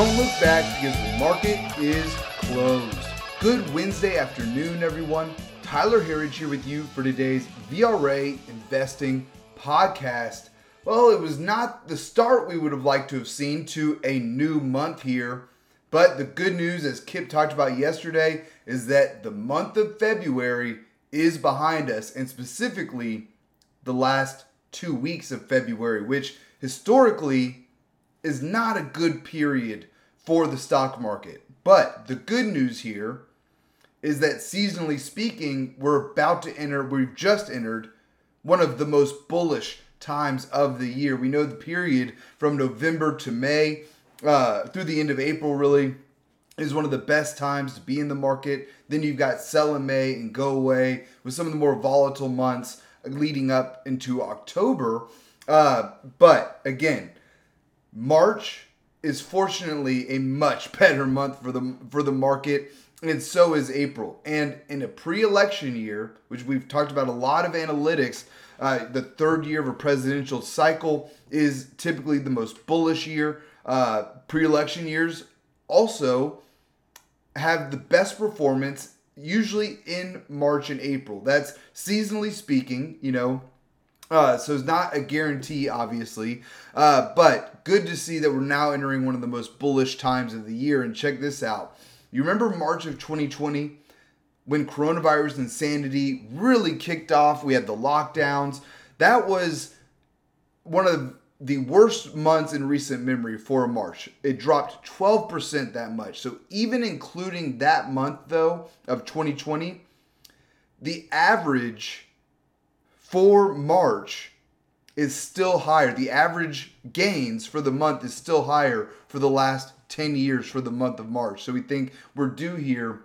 Don't look back because the market is closed. Good Wednesday afternoon, everyone. Tyler Herriage here with you for today's VRA Investing Podcast. Well, it was not the start we would have liked to have seen to a new month here, but the good news, as Kip talked about yesterday, is that the month of February is behind us, and specifically the last two weeks of February, which historically is not a good period for the stock market. But the good news here is that seasonally speaking, we're about to enter, we've just entered one of the most bullish times of the year. We know the period from November to May uh, through the end of April, really, is one of the best times to be in the market. Then you've got sell in May and go away with some of the more volatile months leading up into October. Uh, but again, March is fortunately a much better month for the for the market and so is April. And in a pre-election year, which we've talked about a lot of analytics, uh, the third year of a presidential cycle is typically the most bullish year. Uh, pre-election years also have the best performance usually in March and April. That's seasonally speaking, you know, uh, so it's not a guarantee, obviously, uh, but good to see that we're now entering one of the most bullish times of the year. And check this out. You remember March of 2020 when coronavirus insanity really kicked off? We had the lockdowns. That was one of the worst months in recent memory for March. It dropped 12% that much. So even including that month, though, of 2020, the average for March is still higher. The average gains for the month is still higher for the last 10 years for the month of March. So we think we're due here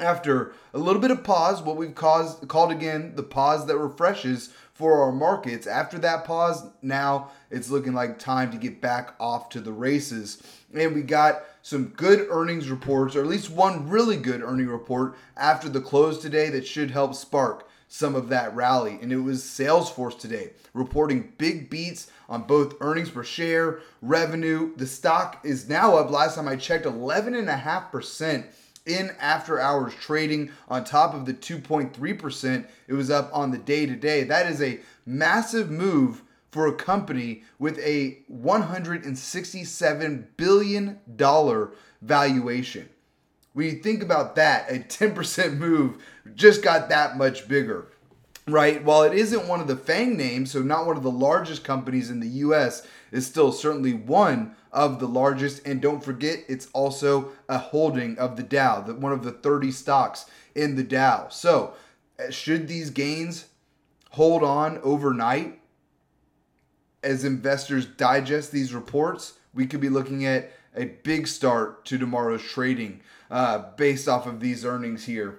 after a little bit of pause, what we've caused, called again the pause that refreshes for our markets. After that pause, now it's looking like time to get back off to the races. And we got some good earnings reports, or at least one really good earning report after the close today that should help spark some of that rally. And it was Salesforce today reporting big beats on both earnings per share, revenue. The stock is now up, last time I checked, 11.5% in after hours trading on top of the 2.3% it was up on the day to day. That is a massive move for a company with a $167 billion valuation. When you think about that, a 10% move just got that much bigger, right? While it isn't one of the FANG names, so not one of the largest companies in the US, is still certainly one of the largest. And don't forget, it's also a holding of the Dow, one of the 30 stocks in the Dow. So, uh, should these gains hold on overnight as investors digest these reports? We could be looking at a big start to tomorrow's trading uh, based off of these earnings here.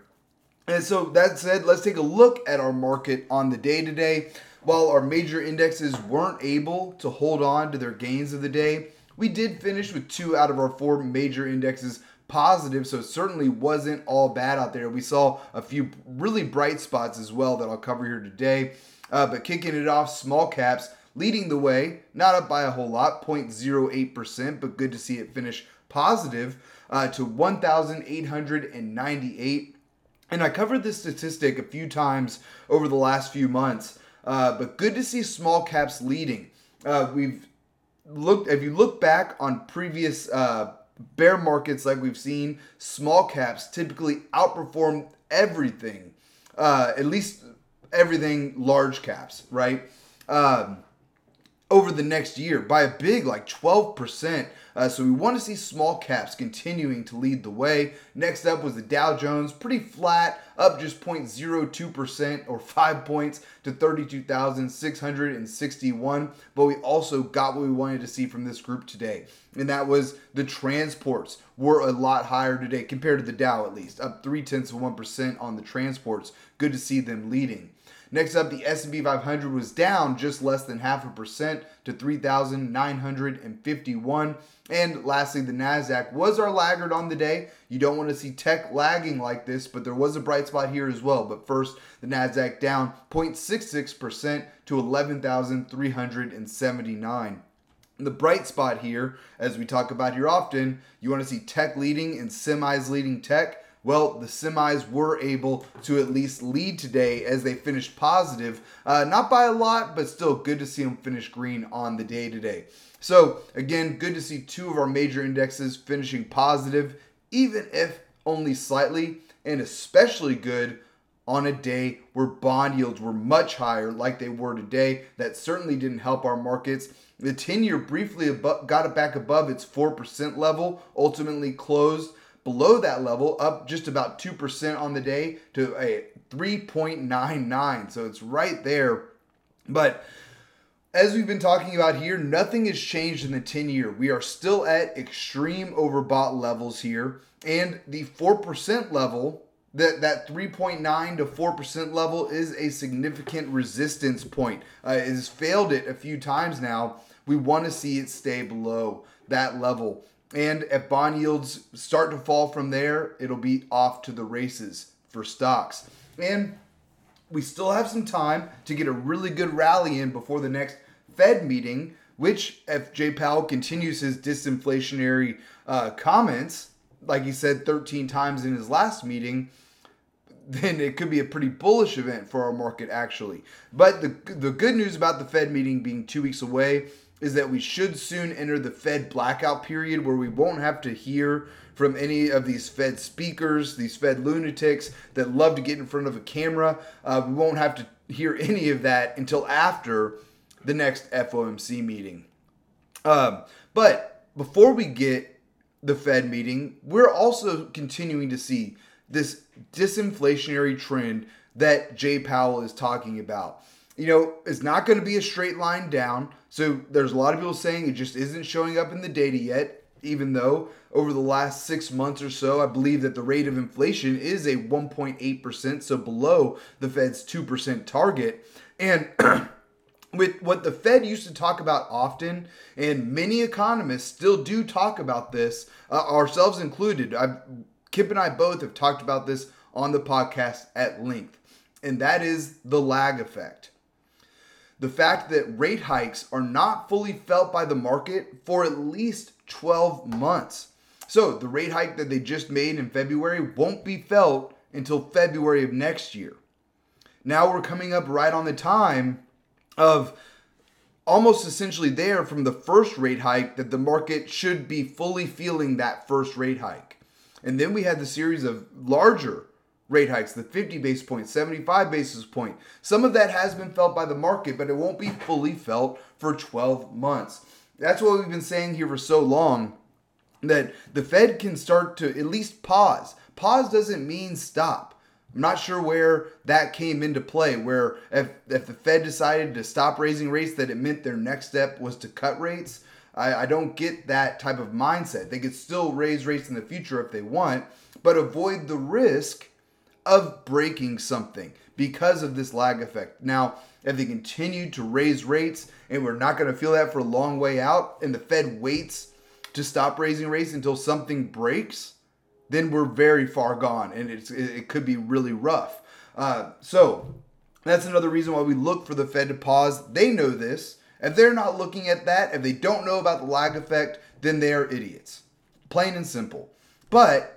And so that said, let's take a look at our market on the day today. While our major indexes weren't able to hold on to their gains of the day, we did finish with two out of our four major indexes positive, so it certainly wasn't all bad out there. We saw a few really bright spots as well that I'll cover here today. Uh, but kicking it off, small caps leading the way, not up by a whole lot, 0.08%, but good to see it finish positive uh, to 1,898. And I covered this statistic a few times over the last few months, uh, but good to see small caps leading. Uh, we've looked, if you look back on previous uh, bear markets like we've seen, small caps typically outperform everything, uh, at least everything large caps, right? Um, over the next year by a big like 12%. Uh, so we want to see small caps continuing to lead the way. Next up was the Dow Jones, pretty flat, up just 0.02% or 5 points to 32,661. But we also got what we wanted to see from this group today. And that was the transports were a lot higher today compared to the Dow at least, up 3 tenths of 1% on the transports. Good to see them leading. Next up, the S&P 500 was down just less than half a percent to 3,951. And lastly, the Nasdaq was our laggard on the day. You don't want to see tech lagging like this, but there was a bright spot here as well. But first, the Nasdaq down 0.66% to 11,379. The bright spot here, as we talk about here often, you want to see tech leading and semis leading tech. Well, the semis were able to at least lead today as they finished positive. Uh, not by a lot, but still good to see them finish green on the day today. So, again, good to see two of our major indexes finishing positive, even if only slightly, and especially good on a day where bond yields were much higher, like they were today. That certainly didn't help our markets. The 10 year briefly got it back above its 4% level, ultimately closed below that level, up just about 2% on the day to a 3.99. So it's right there. But as we've been talking about here, nothing has changed in the 10 year. We are still at extreme overbought levels here. And the 4% level, that, that 3.9 to 4% level, is a significant resistance point. Uh, it has failed it a few times now. We want to see it stay below that level. And if bond yields start to fall from there, it'll be off to the races for stocks. And we still have some time to get a really good rally in before the next Fed meeting, which, if Jay Powell continues his disinflationary uh, comments, like he said 13 times in his last meeting, then it could be a pretty bullish event for our market, actually. But the, the good news about the Fed meeting being two weeks away is that we should soon enter the Fed blackout period where we won't have to hear from any of these Fed speakers, these Fed lunatics that love to get in front of a camera. Uh, we won't have to hear any of that until after the next FOMC meeting. Um, but before we get the Fed meeting, we're also continuing to see this disinflationary trend that Jay Powell is talking about you know, it's not going to be a straight line down. So there's a lot of people saying it just isn't showing up in the data yet, even though over the last six months or so, I believe that the rate of inflation is a 1.8%, so below the Fed's 2% target. And with what the Fed used to talk about often, and many economists still do talk about this, uh, ourselves included. I've, Kip and I both have talked about this on the podcast at length, and that is the lag effect the fact that rate hikes are not fully felt by the market for at least 12 months. So the rate hike that they just made in February won't be felt until February of next year. Now we're coming up right on the time of almost essentially there from the first rate hike that the market should be fully feeling that first rate hike. And then we had the series of larger rate hikes, the 50 basis point, 75 basis point. Some of that has been felt by the market, but it won't be fully felt for 12 months. That's what we've been saying here for so long that the Fed can start to at least pause. Pause doesn't mean stop. I'm not sure where that came into play, where if, if the Fed decided to stop raising rates, that it meant their next step was to cut rates. I, I don't get that type of mindset. They could still raise rates in the future if they want, but avoid the risk of breaking something because of this lag effect. Now, if they continue to raise rates and we're not going to feel that for a long way out, and the Fed waits to stop raising rates until something breaks, then we're very far gone and it's, it could be really rough. Uh, so that's another reason why we look for the Fed to pause. They know this. If they're not looking at that, if they don't know about the lag effect, then they are idiots. Plain and simple. But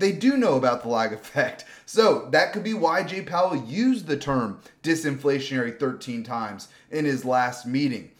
they do know about the lag effect. So that could be why Jay Powell used the term disinflationary 13 times in his last meeting.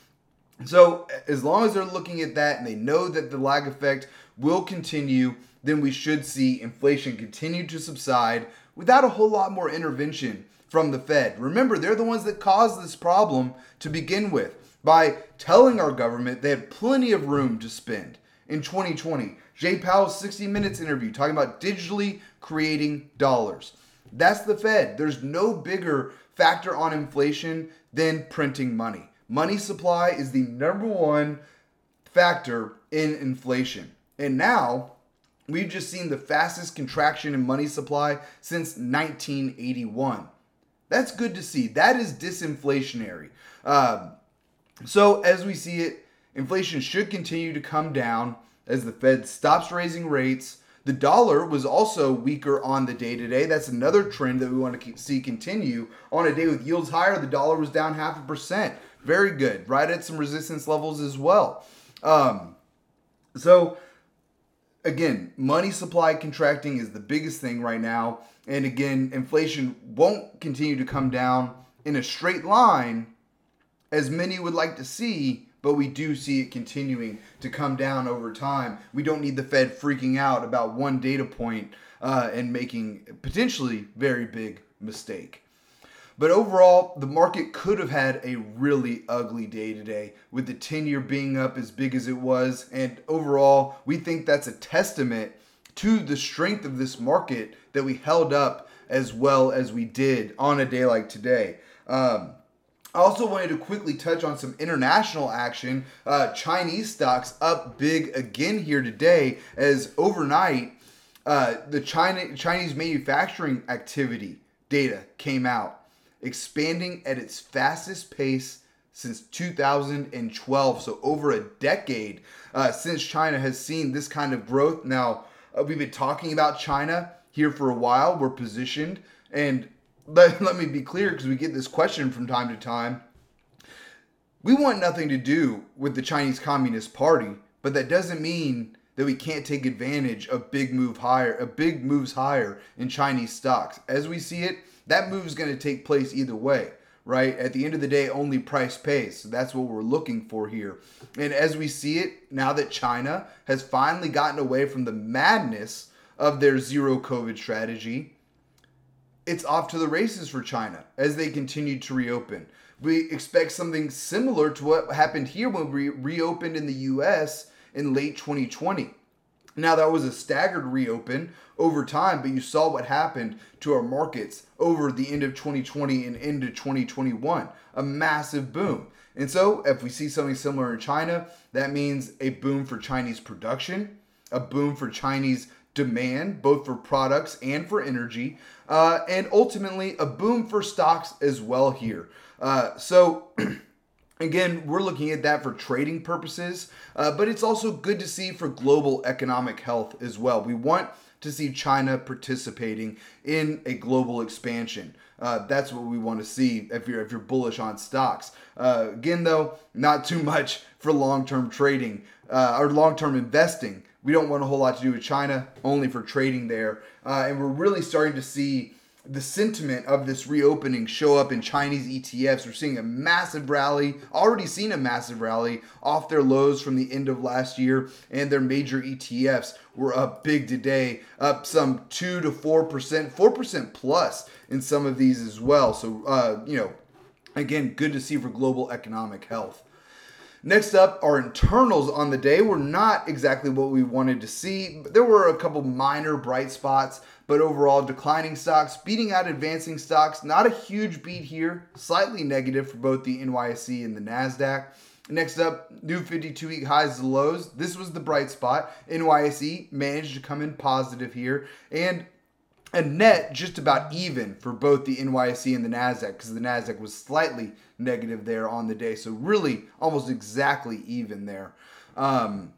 So as long as they're looking at that and they know that the lag effect will continue, then we should see inflation continue to subside without a whole lot more intervention from the Fed. Remember, they're the ones that caused this problem to begin with by telling our government they had plenty of room to spend in 2020 Jay Powell's 60 Minutes interview talking about digitally creating dollars. That's the Fed. There's no bigger factor on inflation than printing money. Money supply is the number one factor in inflation. And now we've just seen the fastest contraction in money supply since 1981. That's good to see. That is disinflationary. Um, so, as we see it, inflation should continue to come down as the Fed stops raising rates. The dollar was also weaker on the day today. That's another trend that we want to see continue. On a day with yields higher, the dollar was down half a percent. very good, right at some resistance levels as well. Um, so again, money supply contracting is the biggest thing right now. And again, inflation won't continue to come down in a straight line as many would like to see, but we do see it continuing to come down over time. We don't need the Fed freaking out about one data point, uh, and making potentially very big mistake. But overall, the market could have had a really ugly day today with the 10 year being up as big as it was. And overall, we think that's a testament to the strength of this market that we held up as well as we did on a day like today. Um, I also wanted to quickly touch on some international action. Uh, Chinese stocks up big again here today as overnight uh, the China Chinese manufacturing activity data came out expanding at its fastest pace since 2012. So, over a decade uh, since China has seen this kind of growth. Now, uh, we've been talking about China here for a while. We're positioned. And let, let me be clear because we get this question from time to time. We want nothing to do with the Chinese Communist Party, but that doesn't mean that we can't take advantage of big move higher, a big moves higher in Chinese stocks. As we see it, that move is going to take place either way, right? At the end of the day, only price pays. So that's what we're looking for here. And as we see it, now that China has finally gotten away from the madness of their zero COVID strategy, it's off to the races for China as they continue to reopen. We expect something similar to what happened here when we reopened in the US in late 2020. Now, that was a staggered reopen over time, but you saw what happened to our markets over the end of 2020 and into 2021 a massive boom. And so, if we see something similar in China, that means a boom for Chinese production, a boom for Chinese demand, both for products and for energy, uh, and ultimately a boom for stocks as well here. Uh, so, Again, we're looking at that for trading purposes, uh, but it's also good to see for global economic health as well. We want to see China participating in a global expansion. Uh, that's what we want to see if you're if you're bullish on stocks. Uh, again, though, not too much for long-term trading uh, or long-term investing. We don't want a whole lot to do with China, only for trading there. Uh, and we're really starting to see the sentiment of this reopening show up in Chinese ETFs. We're seeing a massive rally, already seen a massive rally off their lows from the end of last year, and their major ETFs were up big today, up some 2 to 4%, 4% plus in some of these as well. So, uh, you know, again, good to see for global economic health. Next up, our internals on the day were not exactly what we wanted to see. There were a couple minor bright spots, but overall declining stocks, beating out advancing stocks. Not a huge beat here, slightly negative for both the NYSE and the NASDAQ. Next up, new 52 week highs and lows. This was the bright spot. NYSE managed to come in positive here. And a net just about even for both the NYSE and the Nasdaq because the Nasdaq was slightly negative there on the day, so really almost exactly even there. Um,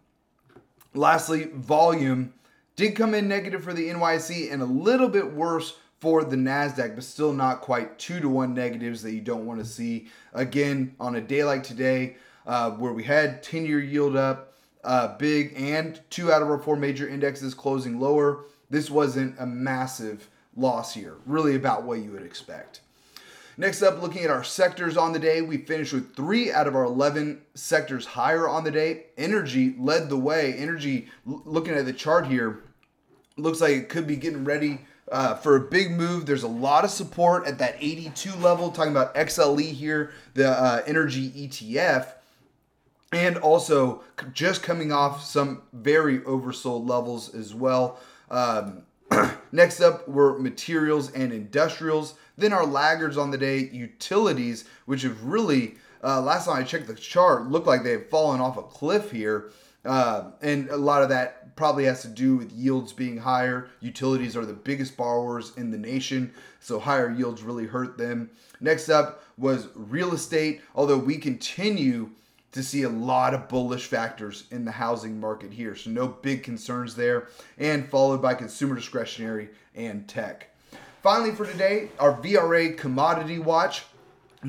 lastly, volume did come in negative for the NYSE and a little bit worse for the Nasdaq, but still not quite two to one negatives that you don't want to see. Again, on a day like today, uh, where we had 10 year yield up, uh, big, and two out of our four major indexes closing lower this wasn't a massive loss here, really about what you would expect. Next up, looking at our sectors on the day, we finished with three out of our 11 sectors higher on the day. Energy led the way. Energy, looking at the chart here, looks like it could be getting ready uh, for a big move. There's a lot of support at that 82 level, talking about XLE here, the uh, energy ETF. And also just coming off some very oversold levels as well. Um, next up were materials and industrials. Then our laggards on the day, utilities, which have really, uh, last time I checked the chart, looked like they have fallen off a cliff here. Uh, and a lot of that probably has to do with yields being higher. Utilities are the biggest borrowers in the nation, so higher yields really hurt them. Next up was real estate, although we continue to see a lot of bullish factors in the housing market here. So, no big concerns there. And followed by consumer discretionary and tech. Finally, for today, our VRA commodity watch.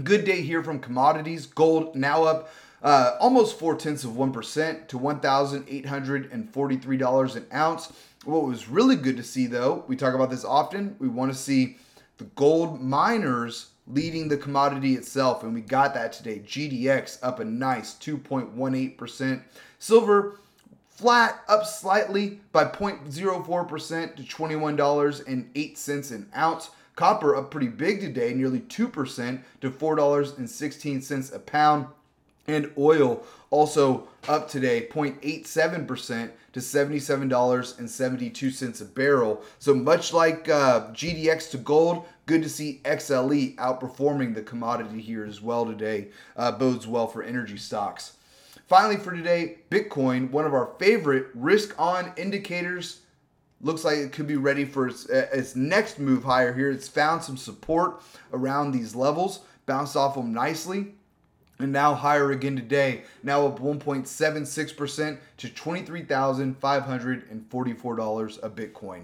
Good day here from commodities. Gold now up uh, almost four tenths of 1% to $1,843 an ounce. What was really good to see, though, we talk about this often, we want to see the gold miners leading the commodity itself, and we got that today. GDX up a nice 2.18%. Silver flat, up slightly by 0.04% to $21.08 an ounce. Copper up pretty big today, nearly 2% to $4.16 a pound. And oil also up today 0.87% to $77.72 a barrel. So much like uh, GDX to gold, good to see XLE outperforming the commodity here as well today. Uh, bodes well for energy stocks. Finally, for today, Bitcoin, one of our favorite risk on indicators, looks like it could be ready for its, uh, its next move higher here. It's found some support around these levels, bounced off them nicely and now higher again today, now up 1.76% to $23,544 a Bitcoin.